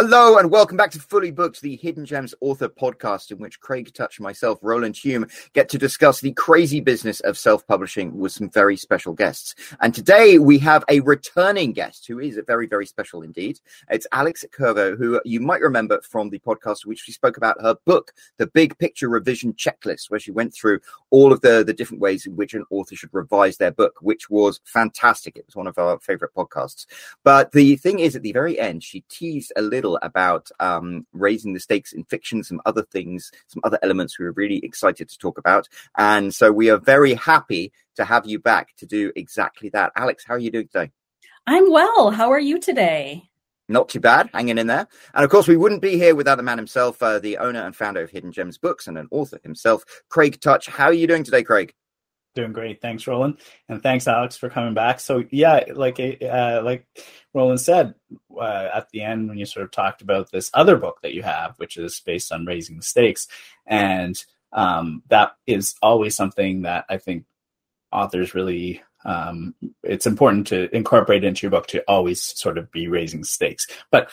Hello and welcome back to Fully Booked, the Hidden Gems author podcast, in which Craig Touch myself, Roland Hume, get to discuss the crazy business of self publishing with some very special guests. And today we have a returning guest who is very, very special indeed. It's Alex Kourvo, who you might remember from the podcast, which we spoke about her book, The Big Picture Revision Checklist, where she went through all of the, the different ways in which an author should revise their book, which was fantastic. It was one of our favorite podcasts. But the thing is, at the very end, she teased a little about um, raising the stakes in fiction, some other things, some other elements we were really excited to talk about. And so we are very happy to have you back to do exactly that. Alex, how are you doing today? I'm well. How are you today? Not too bad, hanging in there. And of course, we wouldn't be here without the man himself, uh, the owner and founder of Hidden Gems Books and an author himself, Craig Touch. How are you doing today, Craig? Doing great. Thanks, Roland. And thanks, Alex, for coming back. So, yeah, like uh, like Roland said uh, at the end when you sort of talked about this other book that you have, which is based on raising stakes. And um, that is always something that I think authors really um, it's important to incorporate into your book to always sort of be raising stakes. But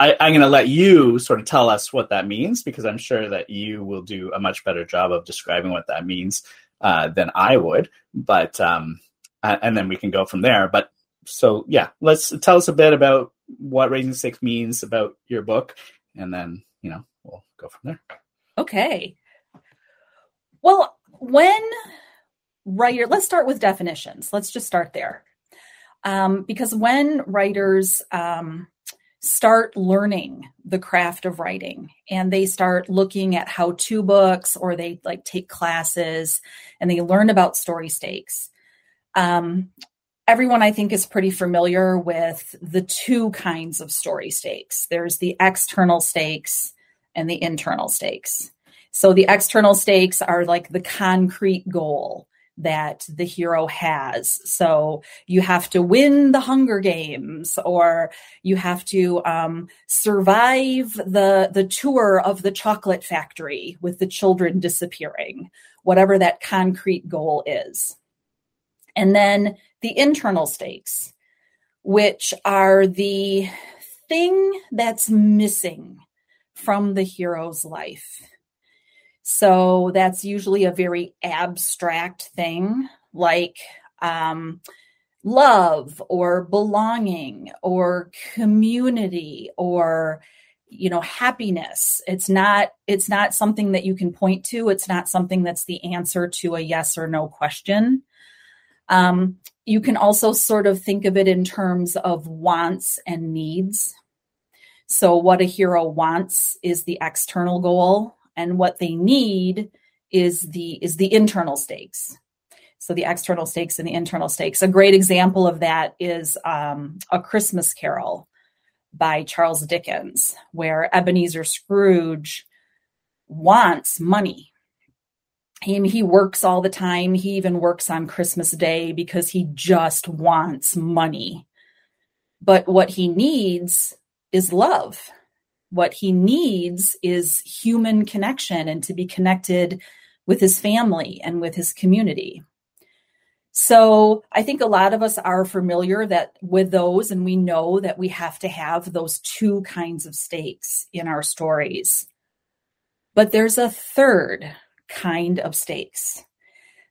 I, am going to let you sort of tell us what that means because I'm sure that you will do a much better job of describing what that means uh, than I would. But um, and then we can go from there. But so yeah, let's tell us a bit about what Raising Six means about your book, and then you know we'll go from there. Okay. Well, when writer, let's start with definitions. Let's just start there, um, because when writers um, start learning the craft of writing. And they start looking at how to books or they like take classes and they learn about story stakes. Um, everyone i think is pretty familiar with the two kinds of story stakes. There's the external stakes and the internal stakes. So the external stakes are like the concrete goal that the hero has. So you have to win the Hunger Games, or you have to um, survive the the tour of the chocolate factory with the children disappearing, whatever that concrete goal is. And then the internal stakes, which are the thing that's missing from the hero's life so that's usually a very abstract thing like um, love or belonging or community or you know happiness. It's not it's not something that you can point to. It's not something that's the answer to a yes or no question. Um, you can also sort of think of it in terms of wants and needs. So what a hero wants is the external goal and what they need is the is the internal stakes. So the external stakes and the internal stakes. A great example of that is um, a christmas carol by charles dickens where ebenezer scrooge wants money. He, he works all the time. He even works on christmas day because he just wants money. But what he needs is love what he needs is human connection and to be connected with his family and with his community. So I think a lot of us are familiar that with those, and we know that we have to have those two kinds of stakes in our stories. But there's a third kind of stakes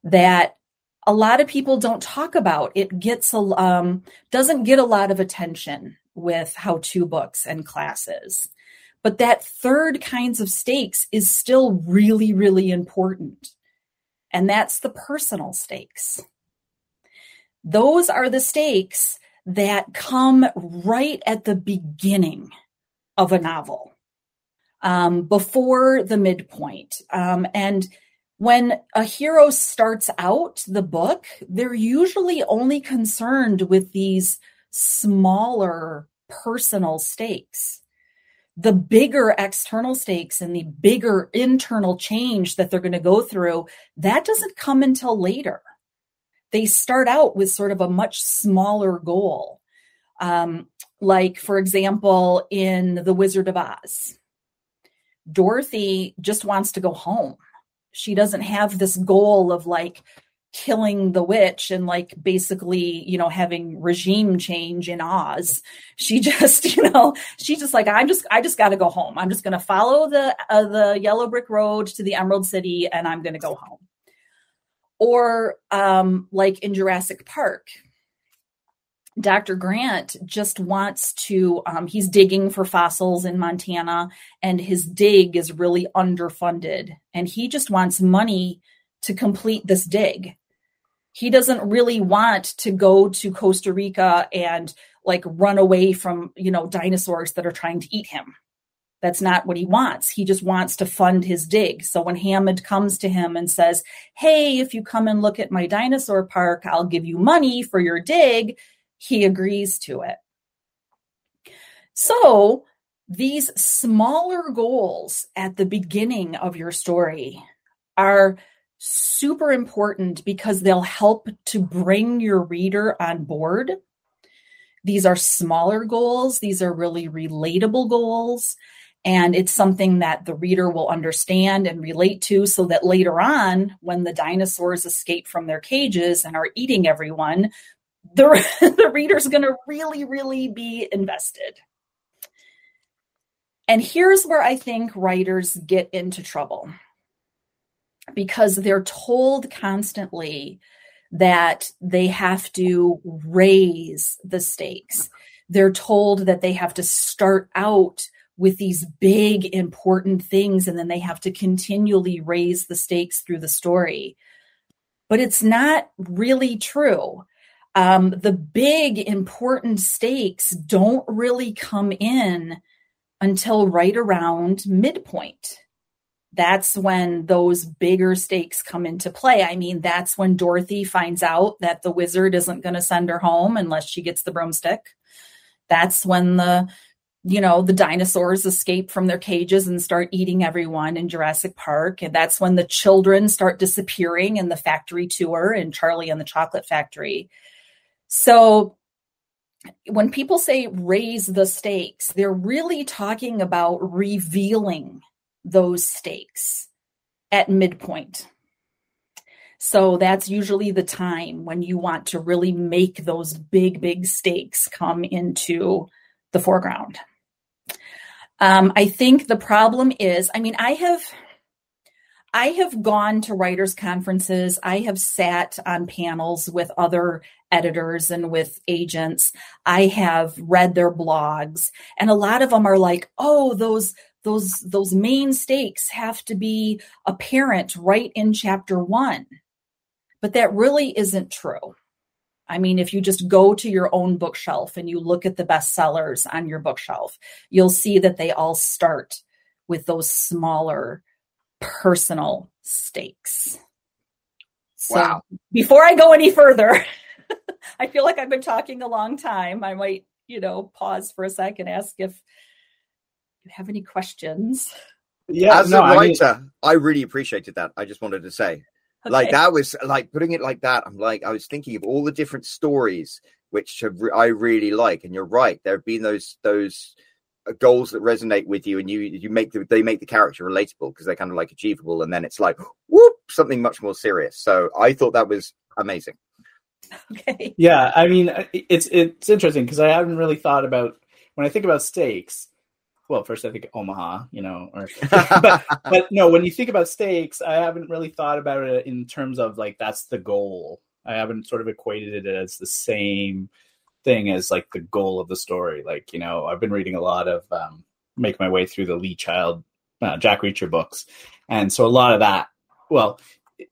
that a lot of people don't talk about. It gets um, doesn't get a lot of attention with how-to books and classes. But that third kinds of stakes is still really, really important. And that's the personal stakes. Those are the stakes that come right at the beginning of a novel, um, before the midpoint. Um, and when a hero starts out the book, they're usually only concerned with these smaller personal stakes the bigger external stakes and the bigger internal change that they're going to go through, that doesn't come until later. They start out with sort of a much smaller goal. Um, like, for example, in The Wizard of Oz, Dorothy just wants to go home. She doesn't have this goal of like killing the witch and like basically you know having regime change in oz she just you know she's just like i'm just i just got to go home i'm just going to follow the uh, the yellow brick road to the emerald city and i'm going to go home or um like in jurassic park Dr. Grant just wants to, um, he's digging for fossils in Montana, and his dig is really underfunded. And he just wants money to complete this dig. He doesn't really want to go to Costa Rica and like run away from, you know, dinosaurs that are trying to eat him. That's not what he wants. He just wants to fund his dig. So when Hammond comes to him and says, Hey, if you come and look at my dinosaur park, I'll give you money for your dig, he agrees to it. So these smaller goals at the beginning of your story are super important because they'll help to bring your reader on board. These are smaller goals, these are really relatable goals. And it's something that the reader will understand and relate to so that later on, when the dinosaurs escape from their cages and are eating everyone, the, the reader's going to really, really be invested. And here's where I think writers get into trouble because they're told constantly that they have to raise the stakes. They're told that they have to start out with these big, important things, and then they have to continually raise the stakes through the story. But it's not really true. Um, the big, important stakes don't really come in until right around midpoint that's when those bigger stakes come into play. I mean, that's when Dorothy finds out that the wizard isn't going to send her home unless she gets the broomstick. That's when the you know the dinosaurs escape from their cages and start eating everyone in Jurassic Park and that's when the children start disappearing in the factory tour in Charlie and the Chocolate Factory. So when people say raise the stakes, they're really talking about revealing those stakes at midpoint. So that's usually the time when you want to really make those big, big stakes come into the foreground. Um, I think the problem is, I mean, I have. I have gone to writers' conferences. I have sat on panels with other editors and with agents. I have read their blogs, and a lot of them are like, oh, those those those main stakes have to be apparent right in chapter 1 but that really isn't true. I mean if you just go to your own bookshelf and you look at the bestsellers on your bookshelf you'll see that they all start with those smaller personal stakes. So wow. before i go any further i feel like i've been talking a long time. I might you know pause for a second ask if have any questions. Yeah, as no, a writer, I, mean... I, really appreciated that. I just wanted to say, okay. like that was like putting it like that. I'm like, I was thinking of all the different stories which I really like, and you're right. There have been those those uh, goals that resonate with you, and you you make the, they make the character relatable because they're kind of like achievable, and then it's like whoop something much more serious. So I thought that was amazing. Okay. Yeah, I mean, it's it's interesting because I haven't really thought about when I think about stakes well, first I think Omaha, you know, or but, but no, when you think about stakes, I haven't really thought about it in terms of like that's the goal. I haven't sort of equated it as the same thing as like the goal of the story. Like, you know, I've been reading a lot of um make my way through the Lee Child uh, Jack Reacher books. And so a lot of that, well,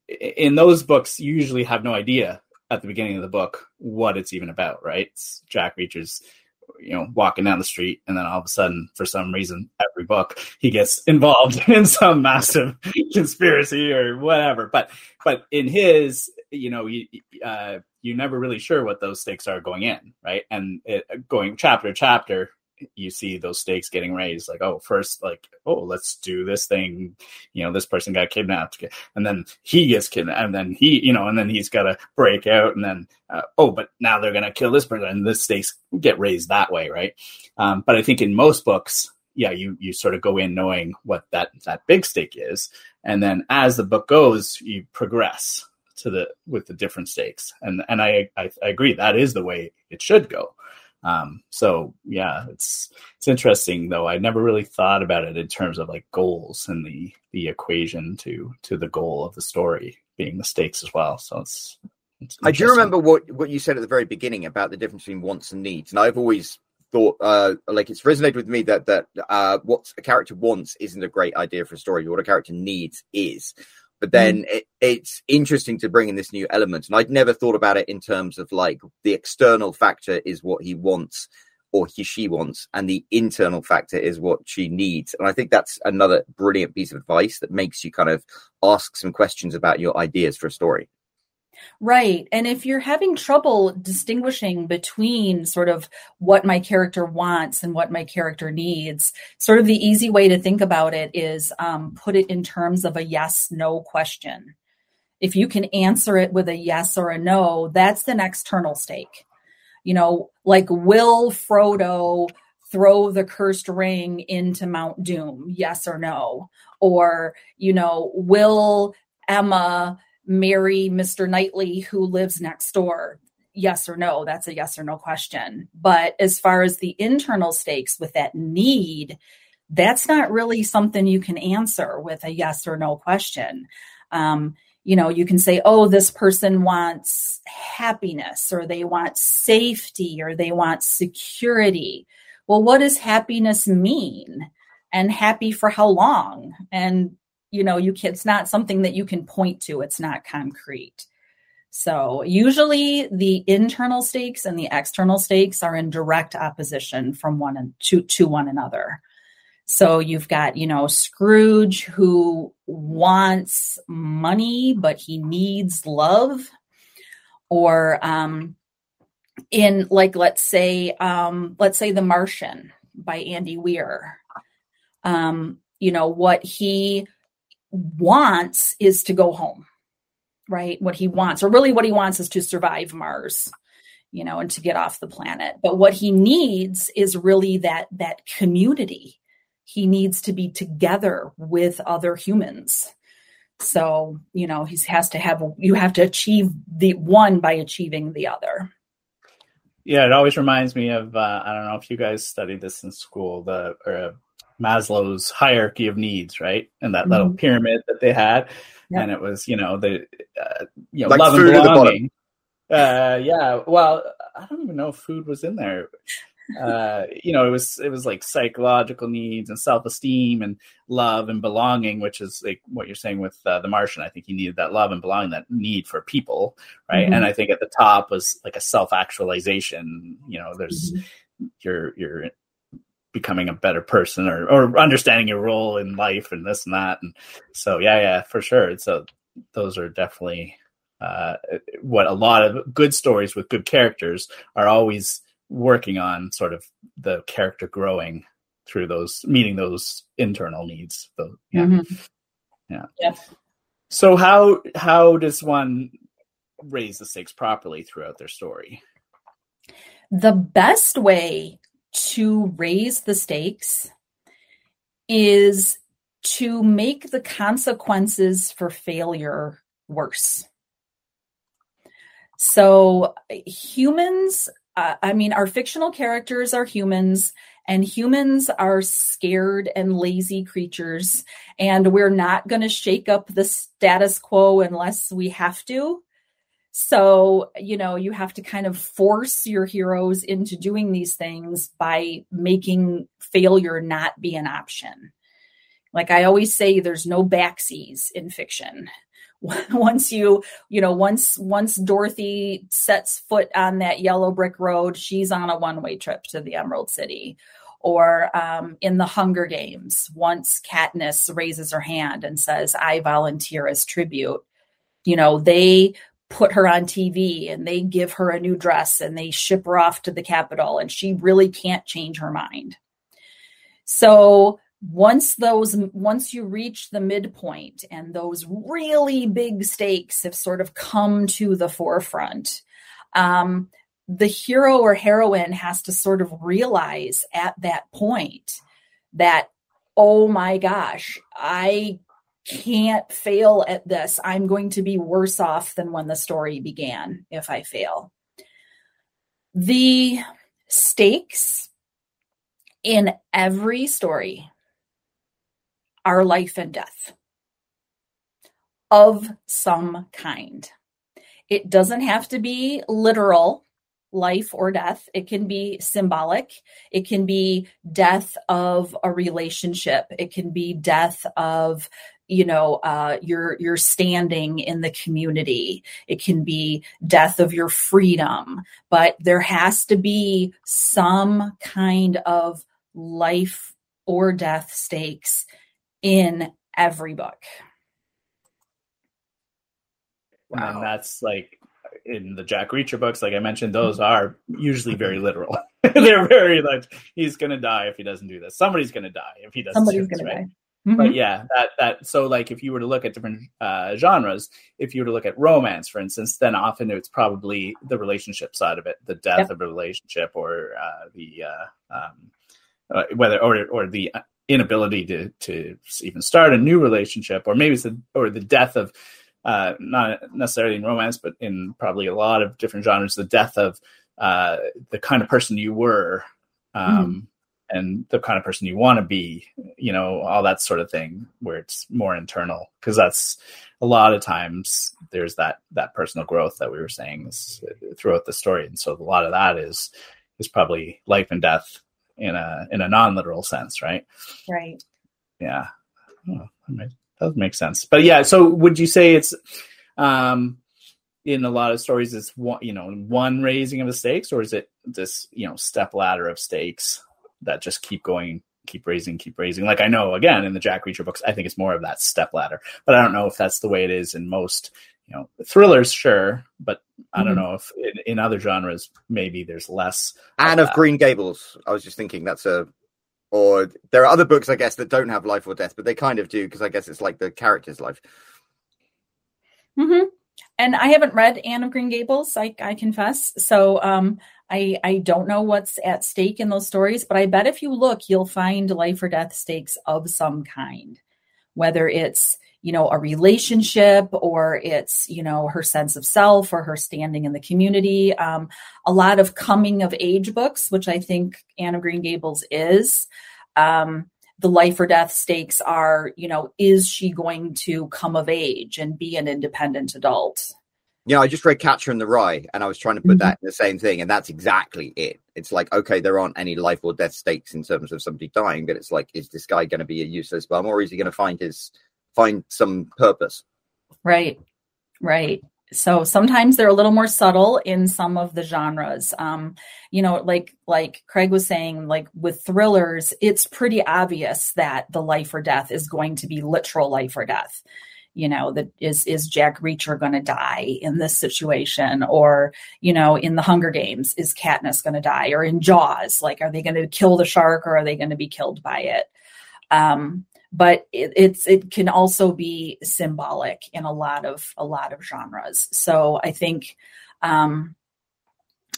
in those books you usually have no idea at the beginning of the book what it's even about, right? It's Jack Reacher's you know walking down the street and then all of a sudden for some reason every book he gets involved in some massive conspiracy or whatever. But but in his you know you uh you're never really sure what those stakes are going in right? And it, going chapter chapter you see those stakes getting raised like oh first like oh let's do this thing. You know this person got kidnapped and then he gets kidnapped and then he you know and then he's got to break out and then uh, oh but now they're gonna kill this person and the stakes get raised that way right? Um, but i think in most books yeah you you sort of go in knowing what that that big stake is and then as the book goes you progress to the with the different stakes and and i i, I agree that is the way it should go um so yeah it's it's interesting though. I never really thought about it in terms of like goals and the the equation to to the goal of the story being the stakes as well. So it's, it's I do remember what what you said at the very beginning about the difference between wants and needs, and I've always thought uh like it's resonated with me that that uh what a character wants isn't a great idea for a story. What a character needs is but then mm. it, it's interesting to bring in this new element and i'd never thought about it in terms of like the external factor is what he wants or he she wants and the internal factor is what she needs and i think that's another brilliant piece of advice that makes you kind of ask some questions about your ideas for a story Right. And if you're having trouble distinguishing between sort of what my character wants and what my character needs, sort of the easy way to think about it is um, put it in terms of a yes no question. If you can answer it with a yes or a no, that's an external stake. You know, like, will Frodo throw the cursed ring into Mount Doom? Yes or no? Or, you know, will Emma marry Mr. Knightley who lives next door? Yes or no? That's a yes or no question. But as far as the internal stakes with that need, that's not really something you can answer with a yes or no question. Um, you know, you can say, oh, this person wants happiness or they want safety or they want security. Well, what does happiness mean? And happy for how long? And you know you can it's not something that you can point to. It's not concrete. So usually the internal stakes and the external stakes are in direct opposition from one and to, to one another. So you've got you know scrooge who wants money but he needs love. Or um in like let's say um let's say the martian by andy weir. Um you know what he wants is to go home, right? What he wants, or really what he wants is to survive Mars, you know, and to get off the planet. But what he needs is really that that community. He needs to be together with other humans. So, you know, he has to have you have to achieve the one by achieving the other. Yeah, it always reminds me of uh, I don't know if you guys studied this in school, the or Maslow's hierarchy of needs, right? And that mm-hmm. little pyramid that they had, yep. and it was you know the uh, you know like love and belonging. Uh, yeah, well, I don't even know if food was in there. Uh, you know, it was it was like psychological needs and self esteem and love and belonging, which is like what you're saying with uh, the Martian. I think he needed that love and belonging, that need for people, right? Mm-hmm. And I think at the top was like a self actualization. You know, there's mm-hmm. your your becoming a better person or or understanding your role in life and this and that. And so yeah yeah for sure. So those are definitely uh, what a lot of good stories with good characters are always working on sort of the character growing through those meeting those internal needs so yeah. Mm-hmm. yeah. Yeah. So how how does one raise the stakes properly throughout their story? The best way to raise the stakes is to make the consequences for failure worse. So, humans, uh, I mean, our fictional characters are humans, and humans are scared and lazy creatures, and we're not going to shake up the status quo unless we have to. So, you know, you have to kind of force your heroes into doing these things by making failure not be an option. Like I always say, there's no backsies in fiction. once you, you know, once once Dorothy sets foot on that yellow brick road, she's on a one-way trip to the Emerald City. Or um, in the Hunger Games, once Katniss raises her hand and says, "I volunteer as tribute," you know, they put her on TV and they give her a new dress and they ship her off to the Capitol and she really can't change her mind. So once those once you reach the midpoint and those really big stakes have sort of come to the forefront um, the hero or heroine has to sort of realize at that point that oh my gosh i can't fail at this. I'm going to be worse off than when the story began if I fail. The stakes in every story are life and death of some kind. It doesn't have to be literal life or death. It can be symbolic. It can be death of a relationship. It can be death of you know uh, your your standing in the community it can be death of your freedom but there has to be some kind of life or death stakes in every book wow. and that's like in the Jack Reacher books, like I mentioned, those are usually very literal. They're very like he's gonna die if he doesn't do this. Somebody's gonna die if he doesn't. Somebody's gonna right? die. Mm-hmm. But yeah, that that so like if you were to look at different uh, genres, if you were to look at romance, for instance, then often it's probably the relationship side of it, the death Yep. of a relationship, or uh, the uh, um, uh, whether or or the inability to to even start a new relationship, or maybe it's the or the death of uh, not necessarily in romance, but in probably a lot of different genres, the death of uh, the kind of person you were. Um, and the kind of person you want to be, you know, all that sort of thing, where it's more internal, because that's a lot of times there's that that personal growth that we were saying is, throughout the story, and so a lot of that is is probably life and death in a in a non literal sense, right? right. Yeah, oh, that makes, that sense. But yeah, so would you say it's um in a lot of stories it's one you know one raising of the stakes, or is it this you know step ladder of stakes that just keep going, keep raising, keep raising? Like I know again in the Jack Reacher books, I think it's more of that step ladder, but I don't know if that's the way it is in most you know thrillers, sure, but I don't Mhm. know if in, in other genres maybe there's less. Anne of that. Green Gables. I was just thinking that's a. Or there are other books, I guess, that don't have life or death, but they kind of do because I guess it's like the character's life. hmm And I haven't read Anne of Green Gables, I, I confess. So um, I I don't know what's at stake in those stories, but I bet if you look, you'll find life or death stakes of some kind, whether it's you know a relationship or it's you know her sense of self or her standing in the community. Um, a lot of coming of age books, which I think Anne of Green Gables is. Um, the life or death stakes are, you know, is she going to come of age and be an independent adult? Yeah, I just read Catcher in the Rye, and I was trying to put Mhm. that in the same thing, and that's exactly it. It's like, okay, there aren't any life or death stakes in terms of somebody dying, but it's like, is this guy going to be a useless bum, or is he going to find his find some purpose? Right, right. So sometimes they're a little more subtle in some of the genres. Um, you know, like like Craig was saying, like with thrillers, it's pretty obvious that the life or death is going to be literal life or death. You know, that is is Jack Reacher going to die in this situation, or you know, in the Hunger Games, is Katniss going to die, or in Jaws, like are they going to kill the shark, or are they going to be killed by it? Um, but it, it's it can also be symbolic in a lot of a lot of genres. So I think um,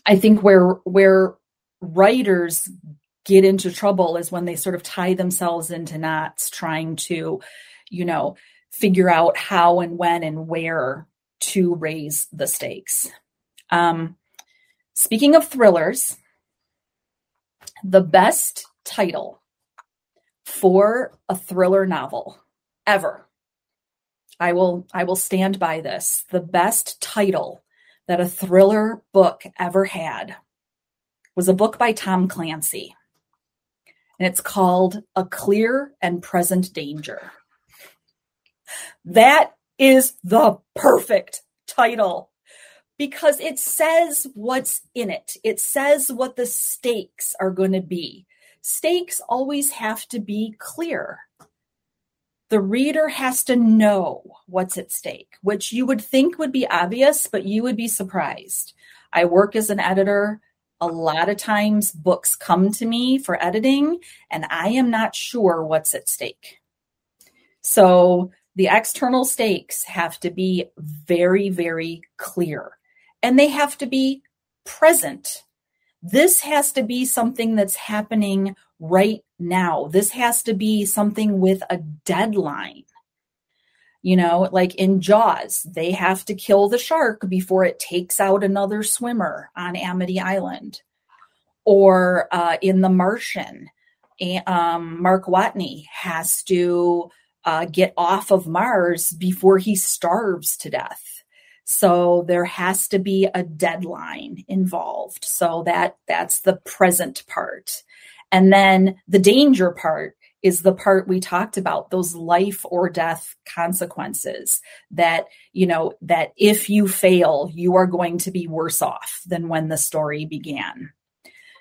I think where where writers get into trouble is when they sort of tie themselves into knots trying to, you know, figure out how and when and where to raise the stakes. Um, speaking of thrillers, the best title for a thriller novel ever. I will I will stand by this. The best title that a thriller book ever had was a book by Tom Clancy. And it's called A Clear and Present Danger. That is the perfect title because it says what's in it. It says what the stakes are going to be. Stakes always have to be clear. The reader has to know what's at stake, which you would think would be obvious, but you would be surprised. I work as an editor. A lot of times books come to me for editing, and I am not sure what's at stake. So the external stakes have to be very, very clear and they have to be present. This has to be something that's happening right now. This has to be something with a deadline. You know, like in Jaws, they have to kill the shark before it takes out another swimmer on Amity Island. Or uh, in The Martian, um, Mark Watney has to uh, get off of Mars before he starves to death. So there has to be a deadline involved. So that that's the present part. And then the danger part is the part we talked about those life or death consequences that you know that if you fail you are going to be worse off than when the story began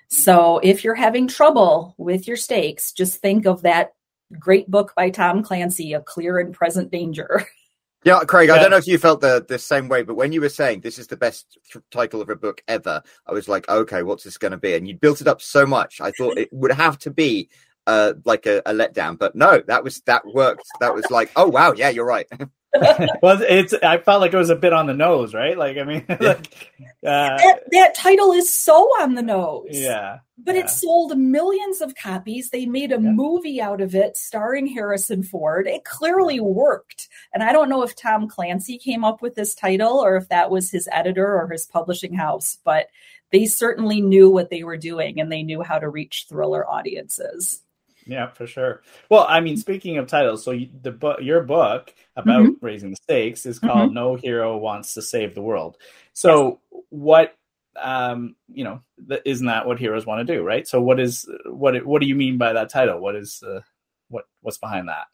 so if you're having trouble with your stakes just think of that great book by tom clancy a clear and present danger Yeah, Craig, yeah. I don't know if you felt the, the same way, but when you were saying this is the best title of a book ever, I was like, okay, what's this going to be? And you built it up so much, I thought it would have to be uh, like a, a letdown. But no, that was that worked. That was like, oh wow, yeah, you're right. well, it's. I felt like it was a bit on the nose, right? Like, I mean, like, uh, that, that, title is so on the nose. Yeah, but yeah. it sold millions of copies. They made a yeah. movie out of it, starring Harrison Ford. It clearly worked, and I don't know if Tom Clancy came up with this title or if that was his editor or his publishing house, but they certainly knew what they were doing and they knew how to reach thriller audiences. Yeah, for sure. Well, I mean, speaking of titles, so you, the book, your book about mm-hmm. raising the stakes is called mm-hmm. "No Hero Wants to Save the World." So, yes. what, um, you know, is isn't that what heroes want to do, right? So, what is what? What do you mean by that title? What is uh, what? What's behind that?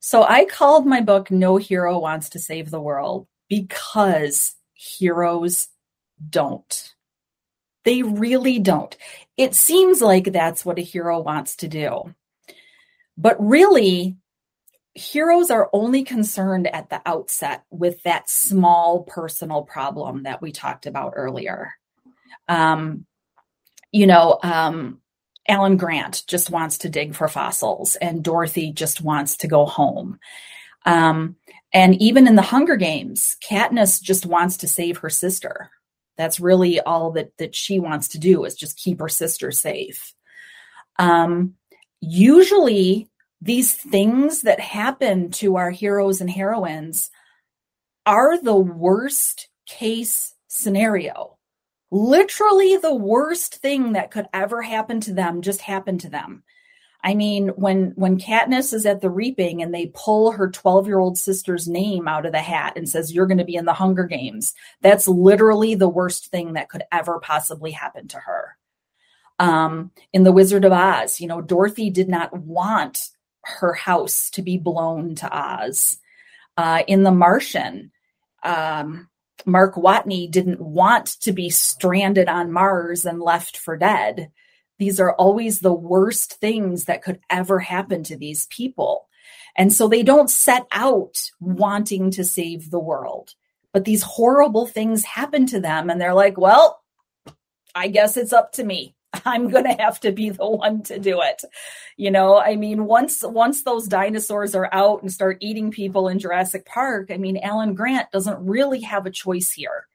So, I called my book "No Hero Wants to Save the World" because heroes don't. They really don't. It seems like that's what a hero wants to do. But really, heroes are only concerned at the outset with that small personal problem that we talked about earlier. Um, you know, um, Alan Grant just wants to dig for fossils, and Dorothy just wants to go home. Um, and even in the Hunger Games, Katniss just wants to save her sister. That's really all that that she wants to do is just keep her sister safe. Um, usually, these things that happen to our heroes and heroines are the worst case scenario. Literally, the worst thing that could ever happen to them just happened to them. I mean, when when Katniss is at the reaping and they pull her 12-year-old sister's name out of the hat and says you're going to be in the Hunger Games, that's literally the worst thing that could ever possibly happen to her. Um, in The Wizard of Oz, you know, Dorothy did not want her house to be blown to Oz. Uh, in The Martian, um, Mark Watney didn't want to be stranded on Mars and left for dead these are always the worst things that could ever happen to these people. And so they don't set out wanting to save the world, but these horrible things happen to them. And they're like, well, I guess it's up to me. I'm going to have to be the one to do it. You know, I mean, once once those dinosaurs are out and start eating people in Jurassic Park, I mean, Alan Grant doesn't really have a choice here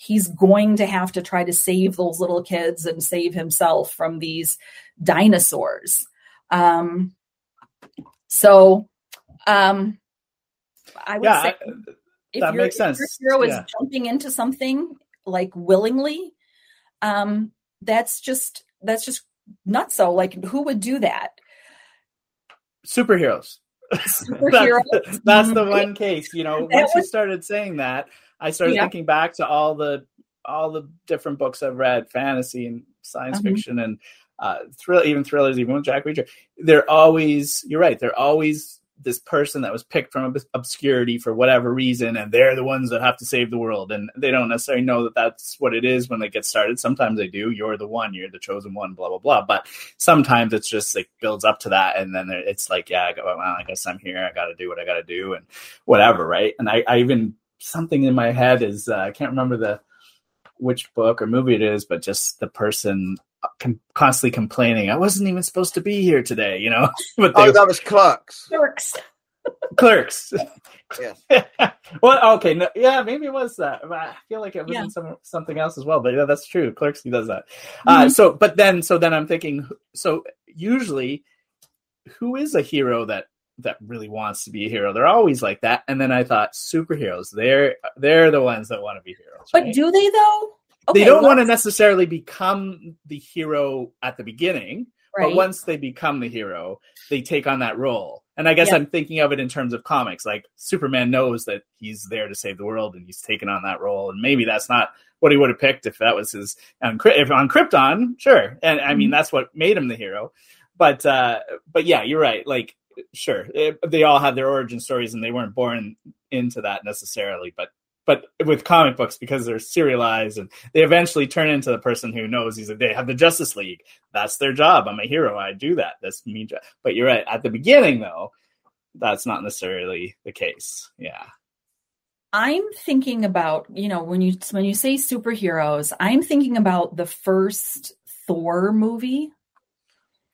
he's going to have to try to save those little kids and save himself from these dinosaurs. Um, so, um, I would yeah, say if that makes sense. Your hero yeah. is jumping into something like willingly, um, that's just that's just not so. Like, who would do that? Superheroes. Superheroes. that's, that's the one case. You know, once you started saying that, I started yeah. thinking back to all the all the different books I've read, fantasy and science mm-hmm. fiction and uh, thrill, even thrillers, even with Jack Reacher. They're always, you're right, they're always this person that was picked from obscurity for whatever reason, and they're the ones that have to save the world. And they don't necessarily know that that's what it is when they get started. Sometimes they do. You're the one. You're the chosen one. Blah blah blah. But sometimes it's just like builds up to that, and then it's like, yeah, I, go, well, I guess I'm here. I got to do what I got to do, and whatever, right? And I, I even something in my head is uh, I can't remember the which book or movie it is, but just the person com- constantly complaining, "I wasn't even supposed to be here today," you know. but they, oh, that was Clerks. Clerks. Clerks. yes. well, okay, no, yeah, maybe it was that. I feel like it was yeah. in some something else as well. But yeah, that's true. Clerks, he does that. Uh, mm-hmm. Uh, so, but then, so then I'm thinking. So usually, who is a hero that that really wants to be a hero. They're always like that. And then I thought superheroes, they're they're the ones that want to be heroes. But right? do they though? Okay, they don't want to necessarily become the hero at the beginning, right. but once they become the hero, they take on that role. And I guess yeah. I'm thinking of it in terms of comics. Like Superman knows that he's there to save the world, and he's taken on that role. And maybe that's not what he would have picked if that was his on, if on Krypton, sure. And I mean mm-hmm. that's what made him the hero. But uh, but yeah, you're right. Like sure, eh, they all have their origin stories, and they weren't born into that necessarily. But but with comic books because they're serialized and they eventually turn into the person who knows he's a they have the Justice League. That's their job. I'm a hero. I do that. That's me. But you're right. At the beginning, though, that's not necessarily the case. Yeah. I'm thinking about, you know, when you when you say superheroes, I'm thinking about the first Thor movie.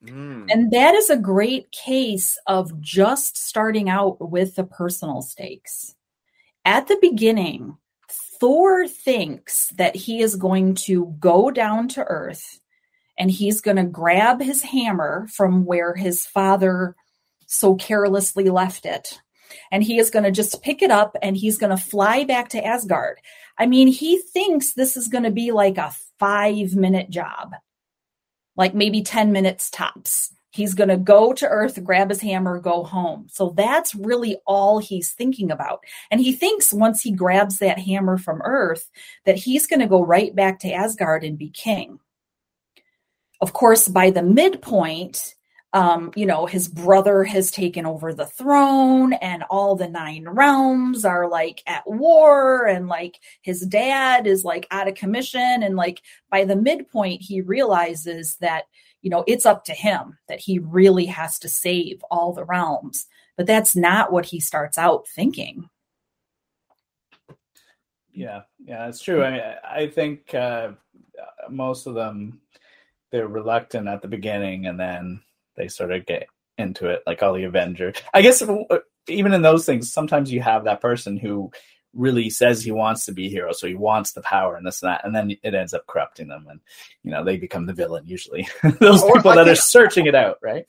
Mm. And that is a great case of just starting out with the personal stakes at the beginning, Thor thinks that he is going to go down to Earth and he's going to grab his hammer from where his father so carelessly left it. And he is going to just pick it up and he's going to fly back to Asgard. I mean, he thinks this is going to be like a five minute job, like maybe 10 minutes tops. He's going to go to Earth, grab his hammer, go home. So that's really all he's thinking about. And he thinks once he grabs that hammer from Earth, that he's going to go right back to Asgard and be king. Of course, by the midpoint, um, you know, his brother has taken over the throne, and all the nine realms are like at war, and like his dad is like out of commission. And like by the midpoint, he realizes that you know, it's up to him that he really has to save all the realms. But that's not what he starts out thinking. Yeah, yeah, it's true. I mean, I think uh, most of them they're reluctant at the beginning, and then they sort of get into it, like all the Avengers. I guess uh, even in those things, sometimes you have that person who really says he wants to be a hero, so he wants the power and this and that, and then it ends up corrupting them, and you know they become the villain usually. Those or people I that think, are searching it out, right?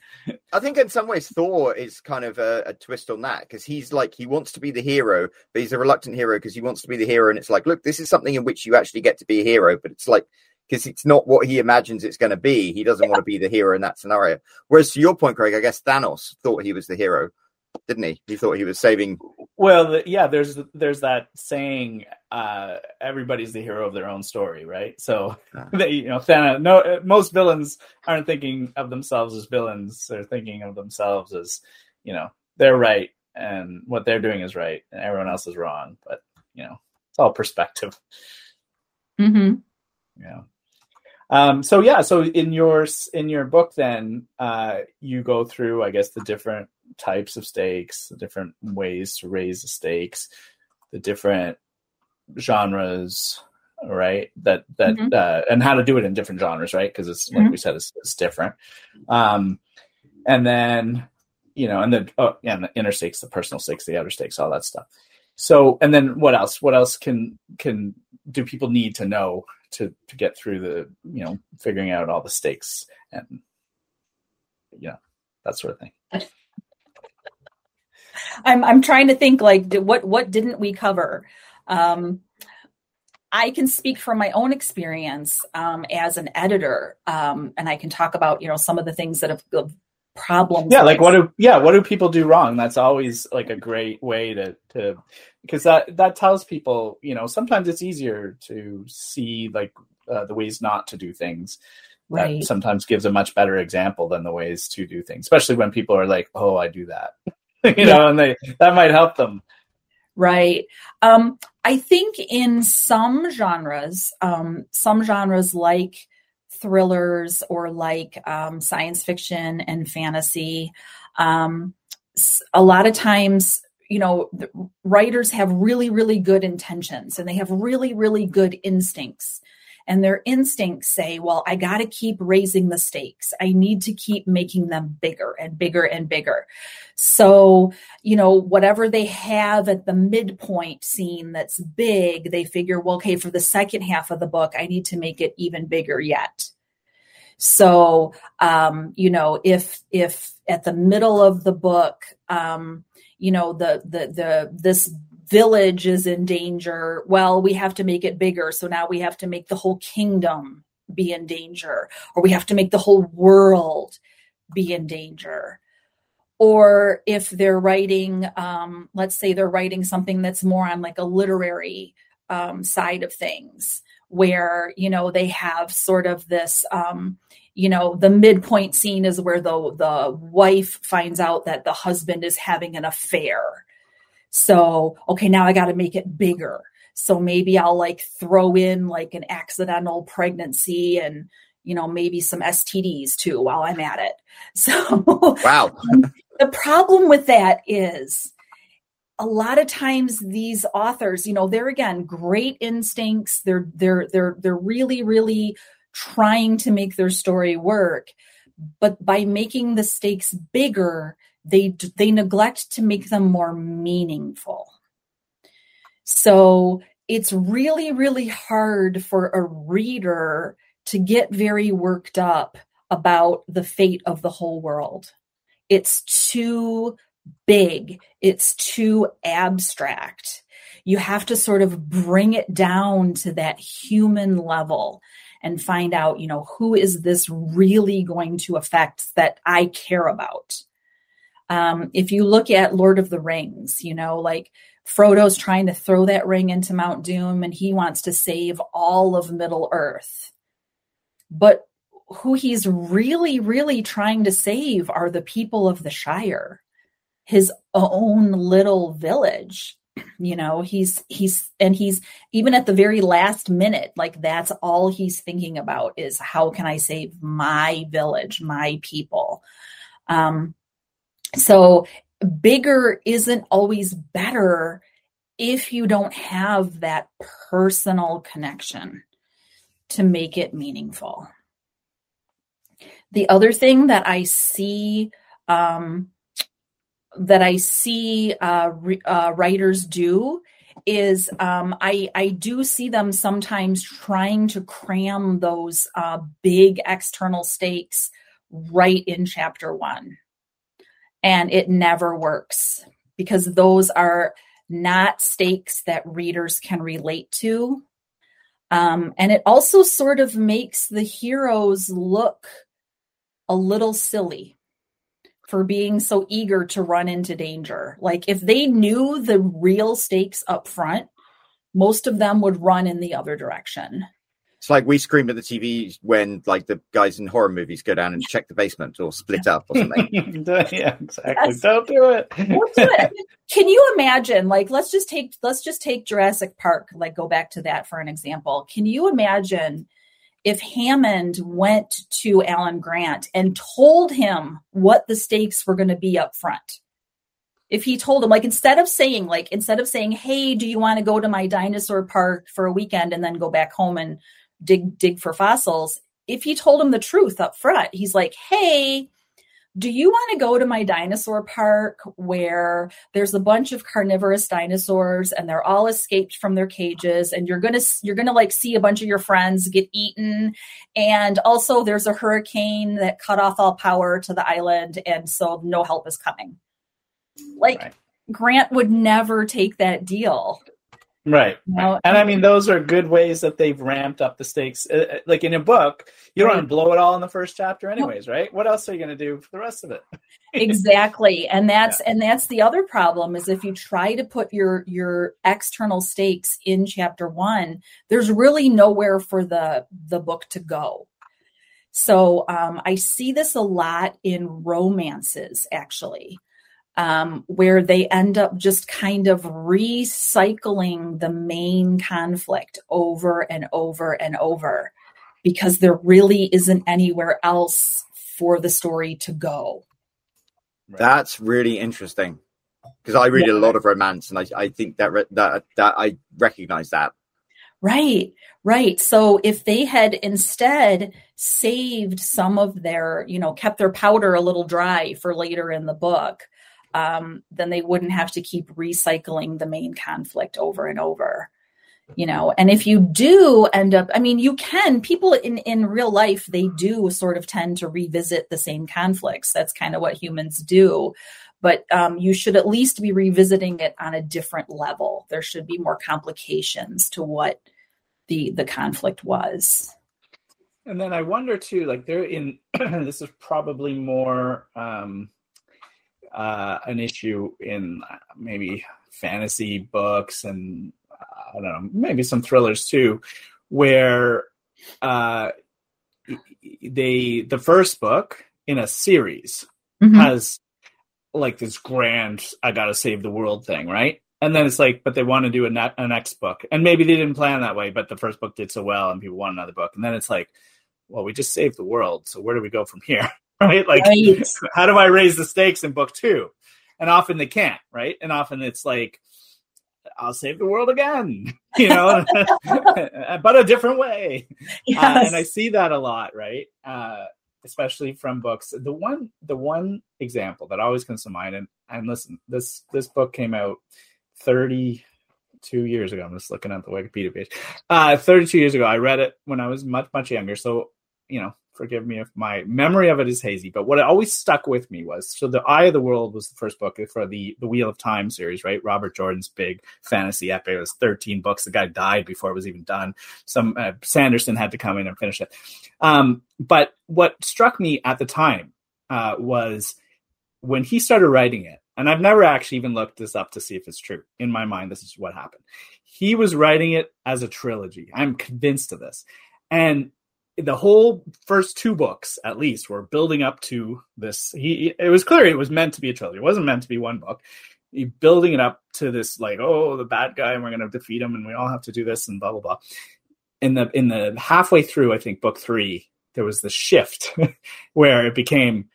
I think in some ways Thor is kind of a, a twist on that because he's like he wants to be the hero, but he's a reluctant hero because he wants to be the hero, and it's like, look, this is something in which you actually get to be a hero, but it's like because it's not what he imagines it's going to be. He doesn't yeah. want to be the hero in that scenario. Whereas to your point, Craig, I guess Thanos thought he was the hero didn't he? He thought he was saving. Well, yeah. There's there's that saying, uh, "Everybody's the hero of their own story," right? So, ah. they, you know, Thanos. No, most villains aren't thinking of themselves as villains. They're thinking of themselves as, you know, they're right and what they're doing is right, and everyone else is wrong. But you know, it's all perspective. Hmm. Yeah. Um, so yeah, so in your in your book, then uh, you go through, I guess, the different types of stakes, the different ways to raise the stakes, the different genres, right? That that mm-hmm. uh, and how to do it in different genres, right? Because it's like mm-hmm. we said, it's, it's different. Um, and then you know, and then oh yeah, and the inner stakes, the personal stakes, the outer stakes, all that stuff. So, and then what else? What else can can do people need to know to to get through the you know figuring out all the stakes and you know that sort of thing. I'm I'm trying to think like what what didn't we cover? Um, I can speak from my own experience um, as an editor, um, and I can talk about you know some of the things that have, have problems. Yeah, like what do yeah what do people do wrong? That's always like a great way to to because that that tells people you know sometimes it's easier to see like uh, the ways not to do things. Right. That sometimes gives a much better example than the ways to do things, especially when people are like, "Oh, I do that," you know, and they that might help them. Right. Um, I think in some genres, um, some genres like thrillers or like um, science fiction and fantasy. Um, a lot of times, you know, writers have really, really good intentions and they have really, really good instincts and their instincts say, well, I got to keep raising the stakes. I need to keep making them bigger and bigger and bigger. So, you know, whatever they have at the midpoint scene that's big, they figure, well, okay, for the second half of the book, I need to make it even bigger yet. So, um, you know, if if at the middle of the book um, you know the the the this village is in danger. Well we have to make it bigger. So now we have to make the whole kingdom be in danger or we have to make the whole world be in danger. Or if they're writing um, let's say they're writing something that's more on like a literary um, side of things where you know they have sort of this um, you know the midpoint scene is where the the wife finds out that the husband is having an affair so okay now i got to make it bigger. So maybe i'll like throw in like an accidental pregnancy and you know maybe some stds too while i'm at it. So wow. the problem with that is a lot of times these authors you know they're again great instincts. They're they're they're they're really really trying to make their story work. But by making the stakes bigger they they neglect to make them more meaningful. So it's really really hard for a reader to get very worked up about the fate of the whole world. It's too big. It's too abstract. You have to sort of bring it down to that human level and find out, you know, who is this really going to affect that I care about. Um, if you look at Lord of the Rings, you know, like Frodo's trying to throw that ring into Mount Doom and he wants to save all of Middle Earth. But who he's really, really trying to save are the people of the Shire, his own little village you know he's he's and he's even at the very last minute like that's all he's thinking about is how can i save my village my people um so bigger isn't always better if you don't have that personal connection to make it meaningful the other thing that i see um that I see uh, uh, writers do is um, I, I do see them sometimes trying to cram those uh, big external stakes right in chapter one. And it never works because those are not stakes that readers can relate to. Um, and it also sort of makes the heroes look a little silly for being so eager to run into danger. Like if they knew the real stakes up front, most of them would run in the other direction. It's like we scream at the TV when like the guys in horror movies go down and check the basement or split up or something. yeah, exactly. Yes. Don't do it. Don't do it. Can you imagine? Like, let's just take let's just take Jurassic Park. Like, go back to that for an example. Can you imagine if Hammond went to Alan Grant and told him what the stakes were going to be up front. If he told him, like, instead of saying, like, instead of saying, hey, do you want to go to my dinosaur park for a weekend and then go back home and dig, dig for fossils? If he told him the truth up front, he's like, hey, do you want to go to my dinosaur park where there's a bunch of carnivorous dinosaurs and they're all escaped from their cages and you're going to you're to like see a bunch of your friends get eaten and also there's a hurricane that cut off all power to the island and so no help is coming like right. grant would never take that deal Right. You know? And I mean, those are good ways that they've ramped up the stakes. Uh, uh like in a book, you don't right. want to blow it all in the first chapter, anyways, right? What else are you going to do for the rest of it? exactly. And that's yeah. and that's the other problem is if you try to put your your external stakes in chapter one, there's really nowhere for the the book to go. So um, I see this a lot in romances, actually um, where they end up just kind of recycling the main conflict over and over and over because there really isn't anywhere else for the story to go. That's really interesting because I read yeah. a lot of romance and I, I think that re- that that I recognize that. Right, right. So if they had instead saved some of their, you know, kept their powder a little dry for later in the book, um, then they wouldn't have to keep recycling the main conflict over and over. you know? And if you do end up i mean you can people in in real life they do sort of tend to revisit the same conflicts. That's kind of what humans do. But um, you should at least be revisiting it on a different level. There should be more complications to what the the conflict was. And then i wonder too like they're in this is probably more um uh an issue in uh, maybe fantasy books and I don't know, maybe some thrillers too, where uh, they the first book in a series mm-hmm. has like this grand "I gotta save the world" thing, right? And then it's like, but they want to do a, net, a next book, and maybe they didn't plan that way, but the first book did so well, and people want another book, and then it's like, well, we just saved the world, so where do we go from here, right? Like, right. how do I raise the stakes in book two? And often they can't, right? And often it's like, I'll save the world again, you know, but a different way. Yes. Uh, and I see that a lot, right? Uh, especially from books. The one, the one example that always comes to mind, and and listen, this this book came out thirty two years ago. I'm just looking at the Wikipedia page. Uh, 32 years ago, I read it when I was much much younger. So you know, forgive me if my memory of it is hazy, but what always stuck with me was so the Eye of the World was the first book for the the Wheel of Time series, right? Robert Jordan's big fantasy epic. It was 13 books. The guy died before it was even done. Some uh, Sanderson had to come in and finish it. Um, but what struck me at the time uh, was when he started writing it, and I've never actually even looked this up to see if it's true. In my mind, this is what happened. He was writing it as a trilogy. I'm convinced of this. And the whole first two books at least were building up to this. He it was clear it was meant to be a trilogy. It wasn't meant to be one book. He building it up to this like oh the bad guy and we're going to defeat him and we all have to do this and blah blah blah. In the in the halfway through i think book three there was the shift where it became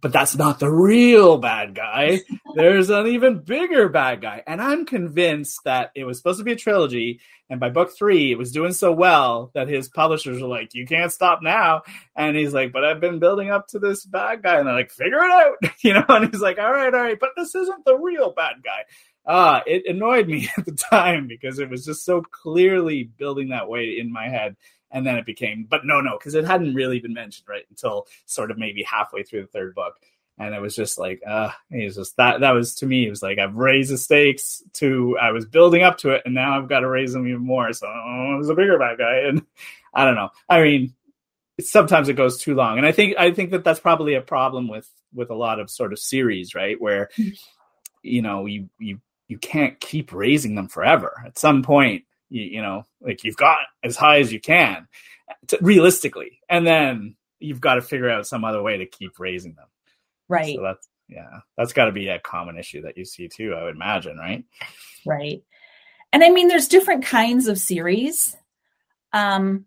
but that's not the real bad guy. There's an even bigger bad guy. And I'm convinced that it was supposed to be a trilogy. And by book three, it was doing so well that his publishers were like, you can't stop now. And he's like, but I've been building up to this bad guy. And they're like, figure it out. You know, and he's like, all right, all right, but this isn't the real bad guy. Ah, it annoyed me at the time because it was just so clearly building that way in my head and then it became but no no because it hadn't really been mentioned right until sort of maybe halfway through the third book. And it was just like uh it's just that that was to me it was like i've raised the stakes to i was building up to it and now i've got to raise them even more so oh, there's a bigger bad guy and i don't know. I mean sometimes it goes too long and i think i think that that's probably a problem with with a lot of sort of series right where you know you you you can't keep raising them forever. At some point you, you know, like you've got as high as you can to, realistically, and then you've got to figure out some other way to keep raising them. Right. So that's yeah, that's got to be a common issue that you see too. I would imagine, right? Right. And I mean, there's different kinds of series. Um,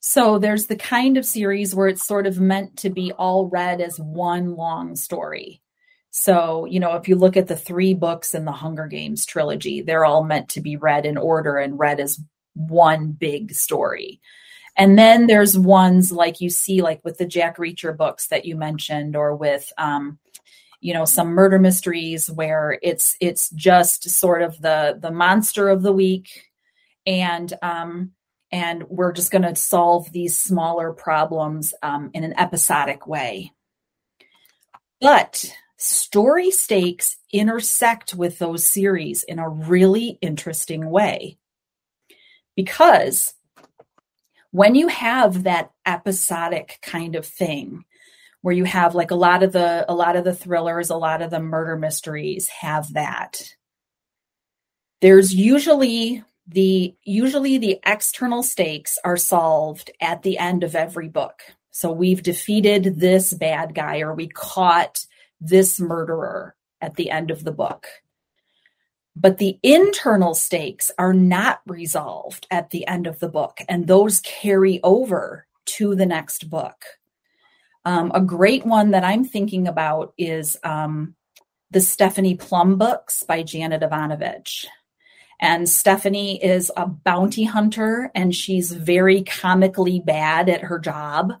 so there's the kind of series where it's sort of meant to be all read as one long story. So, you know, if you look at the three books in the Hunger Games trilogy, they're all meant to be read in order and read as one big story. And then there's ones like you see, like with the Jack Reacher books that you mentioned, or with, um, you know, some murder mysteries where it's it's just sort of the the monster of the week, and um, and we're just going to solve these smaller problems um, in an episodic way. But story stakes intersect with those series in a really interesting way. Because when you have that episodic kind of thing, where you have like a lot of the a lot of the thrillers, a lot of the murder mysteries have that. There's usually the usually the external stakes are solved at the end of every book. So we've defeated this bad guy or we caught this murderer at the end of the book. But the internal stakes are not resolved at the end of the book, and those carry over to the next book. Um, a great one that I'm thinking about is um, the Stephanie Plum books by Janet Evanovich. And Stephanie is a bounty hunter and she's very comically bad at her job.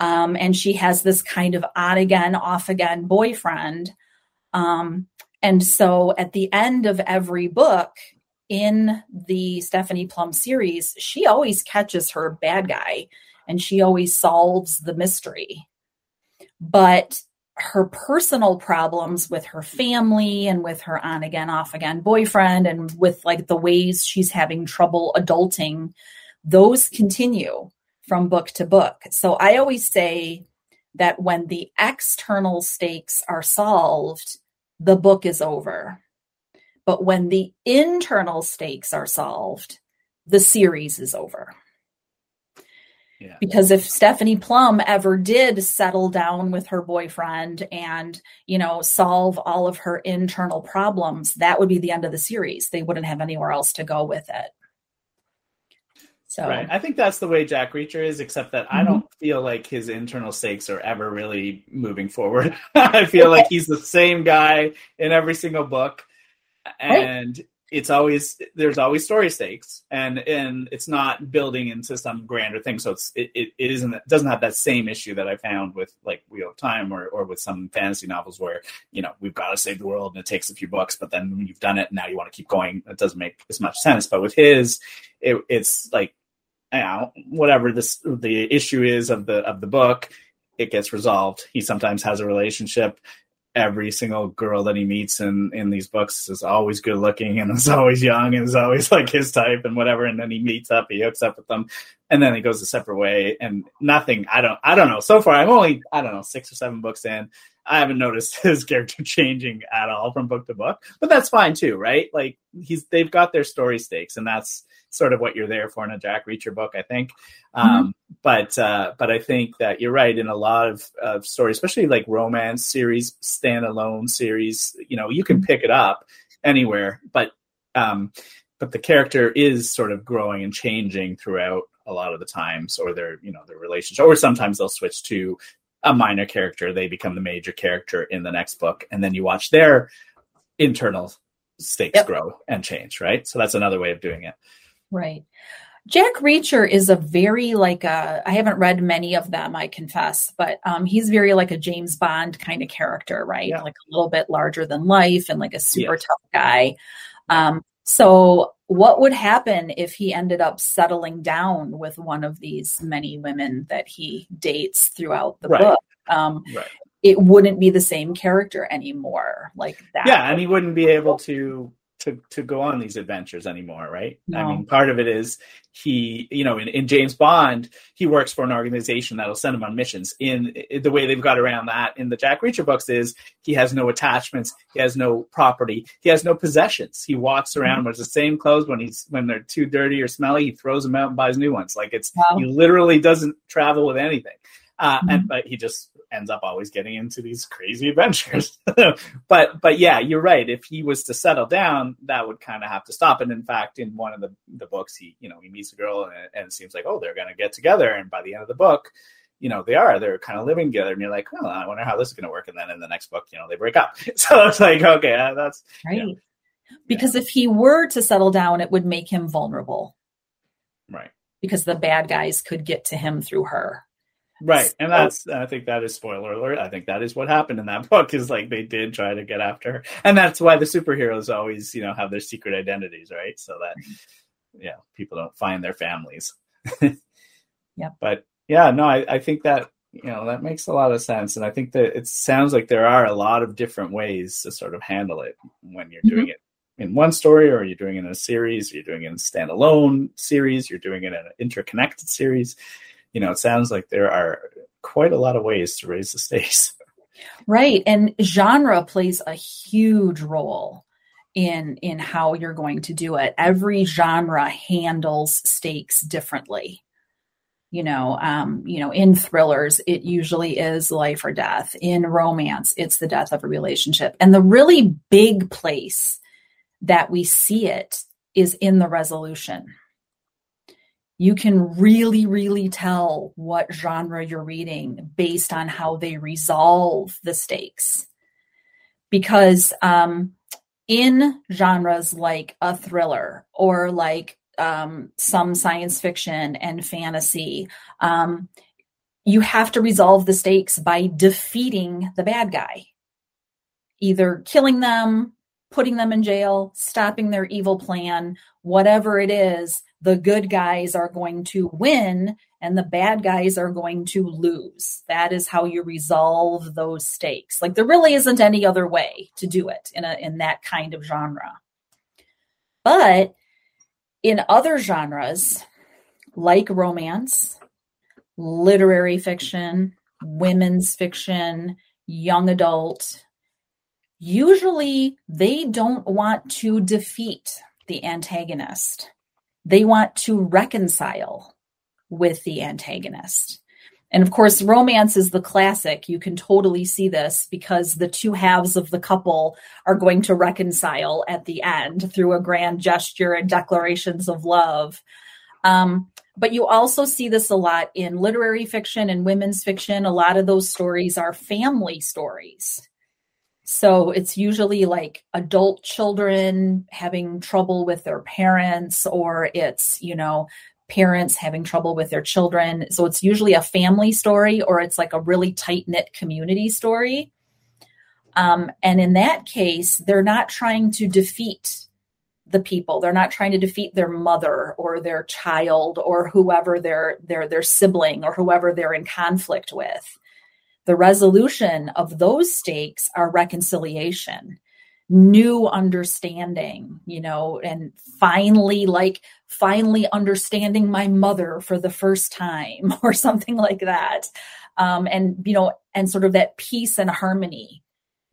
Um, and she has this kind of on again, off again boyfriend. Um, and so at the end of every book, in the Stephanie Plum series, she always catches her bad guy and she always solves the mystery. But her personal problems with her family and with her on again, off again boyfriend and with like the ways she's having trouble adulting, those continue from book to book. So I always say that when the external stakes are solved, the book is over. But when the internal stakes are solved, the series is over. Yeah. Because if Stephanie Plum ever did settle down with her boyfriend and, you know, solve all of her internal problems, that would be the end of the series. They wouldn't have anywhere else to go with it. So right. I think that's the way Jack Reacher is, except that mm-hmm. I don't feel like his internal stakes are ever really moving forward. I feel like he's the same guy in every single book. And right it's always there's always story stakes and and it's not building into some grander thing so it's it, it, it isn't it doesn't have that same issue that i found with like wheel of time or, or with some fantasy novels where you know we've got to save the world and it takes a few books but then when you've done it and now you want to keep going it doesn't make as much sense but with his it, it's like you know whatever this the issue is of the of the book it gets resolved. He sometimes has a relationship. Every single girl that he meets in in these books is always good looking and is always young and is always like his type and whatever and then he meets up he hooks up with them and then it goes a separate way and nothing i don't i don't know so far i'm only i don't know six or seven books in i haven't noticed his character changing at all from book to book but that's fine too right like he's they've got their story stakes and that's sort of what you're there for in a Jack Reacher book, I think. Mm-hmm. Um, but uh, but I think that you're right in a lot of, of stories, especially like romance series, standalone series. You know, you can pick it up anywhere, but um, but the character is sort of growing and changing throughout a lot of the times, or their you know their relationship, or sometimes they'll switch to a minor character, they become the major character in the next book, and then you watch their internal stakes yep. grow and change, right? So that's another way of doing it. Right. Jack Reacher is a very like a I haven't read many of them, I confess, but um, he's very like a James Bond kind of character, right? Yeah. Like a little bit larger than life and like a super yes. tough guy. Um, so what would happen if he ended up settling down with one of these many women that he dates throughout the right. book? Um, right. It wouldn't be the same character anymore, like that. Yeah, and he wouldn't be able to to to go on these adventures anymore, right? No. I mean, part of it is he, you know, in, in James Bond, he works for an organization that'll send him on missions. In, in, the way they've got around that in the Jack Reacher books is he has no attachments, he has no property, he has no possessions. He walks around mm-hmm. with the same clothes when he's when they're too dirty or smelly, he throws them out and buys new ones. Like it's wow. he literally doesn't travel with anything. Uh, mm-hmm. and but he just ends up always getting into these crazy adventures. but but yeah, you're right. If he was to settle down, that would kind of have to stop. And in fact, in one of the the books, he you know he meets a girl and, and it seems like oh they're going to get together. And by the end of the book, you know they are they're kind of living together. And you're like, well, I wonder how this is going to work. And then in the next book, you know they break up. So it's like okay, uh, that's right. You know, because yeah. if he were to settle down, it would make him vulnerable. Right. Because the bad guys could get to him through her. Right. And that's I think that is spoiler alert. I think that is what happened in that book is like they did try to get after her. And that's why the superheroes always, you know, have their secret identities, right? So that yeah, people don't find their families. yeah. But yeah, no, I, I think that you know that makes a lot of sense and i think that it sounds like there are a lot of different ways to sort of handle it when you're mm-hmm. doing it in one story or you're doing it in a series you're doing it in a standalone series you're doing it in an interconnected series you know, it sounds like there are quite a lot of ways to raise the stakes. Right. And genre plays a huge role in in how you're going to do it. Every genre handles stakes differently. You know, um, you know, in thrillers, it usually is life or death. In romance, it's the death of a relationship. And the really big place that we see it is in the resolution you can really, really tell what genre you're reading based on how they resolve the stakes. Because um, in genres like a thriller or like um, some science fiction and fantasy, um, you have to resolve the stakes by defeating the bad guy, either killing them, putting them in jail, stopping their evil plan, whatever it is, the good guys are going to win and the bad guys are going to lose. That is how you resolve those stakes. Like there really isn't any other way to do it in a in that kind of genre. But in other genres like romance, literary fiction, women's fiction, young adult, usually they don't want to defeat the antagonist. They want to reconcile with the antagonist. And of course, romance is the classic. You can totally see this because the two halves of the couple are going to reconcile at the end through a grand gesture and declarations of love. Um, but you also see this a lot in literary fiction and women's fiction. A lot of those stories are family stories. So it's usually like adult children having trouble with their parents, or it's, you know, parents having trouble with their children. So it's usually a family story or it's like a really tight knit community story. Um, and in that case, they're not trying to defeat the people. They're not trying to defeat their mother or their child or whoever their their their sibling or whoever they're in conflict with. The resolution of those stakes are reconciliation new understanding, you know, and finally, like, finally understanding my mother for the first time or something like that. Um, and, you know, and sort of that peace and harmony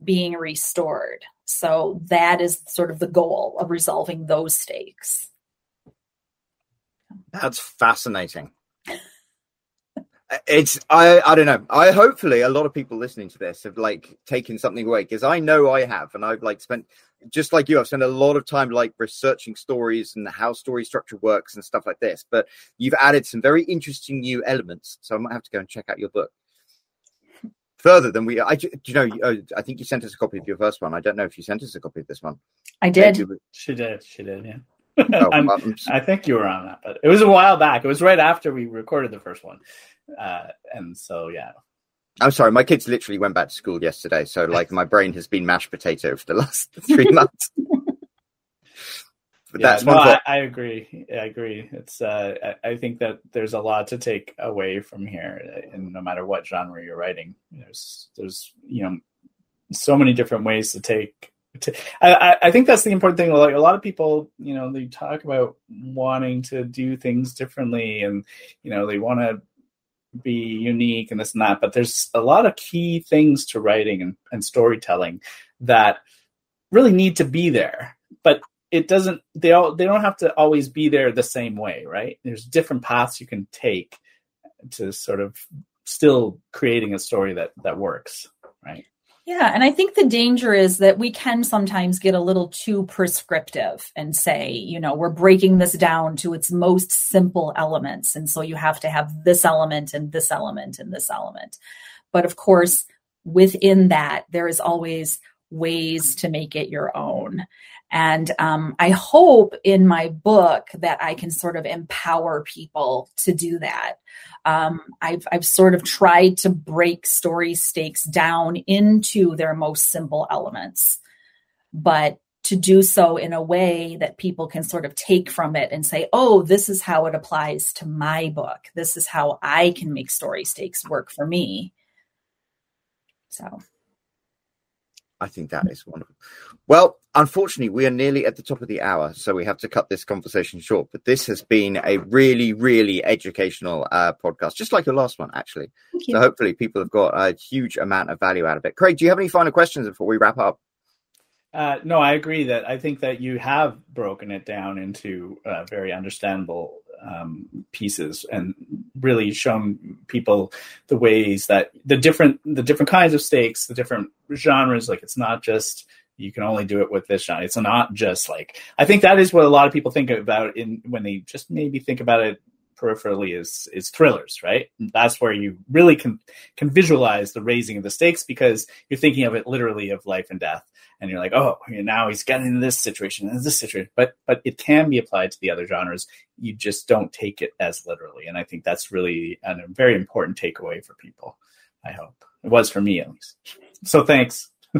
being restored. So that is sort of the goal of resolving those stakes. That's fascinating it's I I don't know. I hopefully a lot of people listening to this have like taken something away because I know I have, and I've like spent just like you. I've spent a lot of time like researching stories and how story structure works and stuff like this. But you've added some very interesting new elements, so I might have to go and check out your book further than we. I you know uh, I think you sent us a copy of your first one. I don't know if you sent us a copy of this one. I did. She did. She did. Yeah. Oh, i think you were on that, but it was a while back. It was right after we recorded the first one. Uh, and so, yeah. I'm sorry, my kids literally went back to school yesterday, so like my brain has been mashed potato for the last three months. but yeah, that's no, I, I, agree. I agree. It's uh, I, I, think that there's a lot to take away from here, and no matter what genre you're writing, there's there's you know so many different ways to take. I, I think that's the important thing. Like a lot of people, you know, they talk about wanting to do things differently, and you know, they want to be unique and this and that, but there's a lot of key things to writing and, and storytelling that really need to be there. But it doesn't they all they don't have to always be there the same way, right? There's different paths you can take to sort of still creating a story that that works, right? Yeah, and I think the danger is that we can sometimes get a little too prescriptive and say, you know, we're breaking this down to its most simple elements. And so you have to have this element and this element and this element. But of course, within that, there is always ways to make it your own. And um, I hope in my book that I can sort of empower people to do that. Um, I've, I've sort of tried to break story stakes down into their most simple elements, but to do so in a way that people can sort of take from it and say, oh, this is how it applies to my book. This is how I can make story stakes work for me. So I think that is wonderful. Well, unfortunately, we are nearly at the top of the hour, so we have to cut this conversation short. But this has been a really, really educational uh, podcast, just like your last one, actually. So hopefully, people have got a huge amount of value out of it. Craig, do you have any final questions before we wrap up? Uh, no, I agree that I think that you have broken it down into uh, very understandable um, pieces and really shown people the ways that the different the different kinds of stakes, the different genres. Like it's not just you can only do it with this genre. It's not just like I think that is what a lot of people think about in when they just maybe think about it peripherally is is thrillers, right? That's where you really can can visualize the raising of the stakes because you're thinking of it literally of life and death and you're like, oh, now he's getting into this situation and this situation. But but it can be applied to the other genres. You just don't take it as literally, and I think that's really a very important takeaway for people. I hope it was for me at least. So thanks.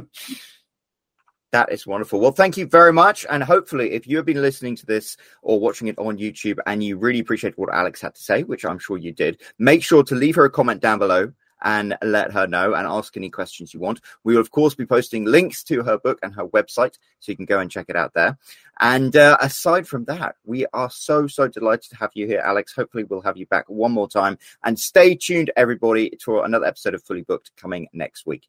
That is wonderful. Well, thank you very much. And hopefully, if you have been listening to this or watching it on YouTube and you really appreciate what Alex had to say, which I'm sure you did, make sure to leave her a comment down below and let her know and ask any questions you want. We will, of course, be posting links to her book and her website, so you can go and check it out there. And uh, aside from that, we are so, so delighted to have you here, Alex. Hopefully, we'll have you back one more time. And stay tuned, everybody, for another episode of Fully Booked coming next week.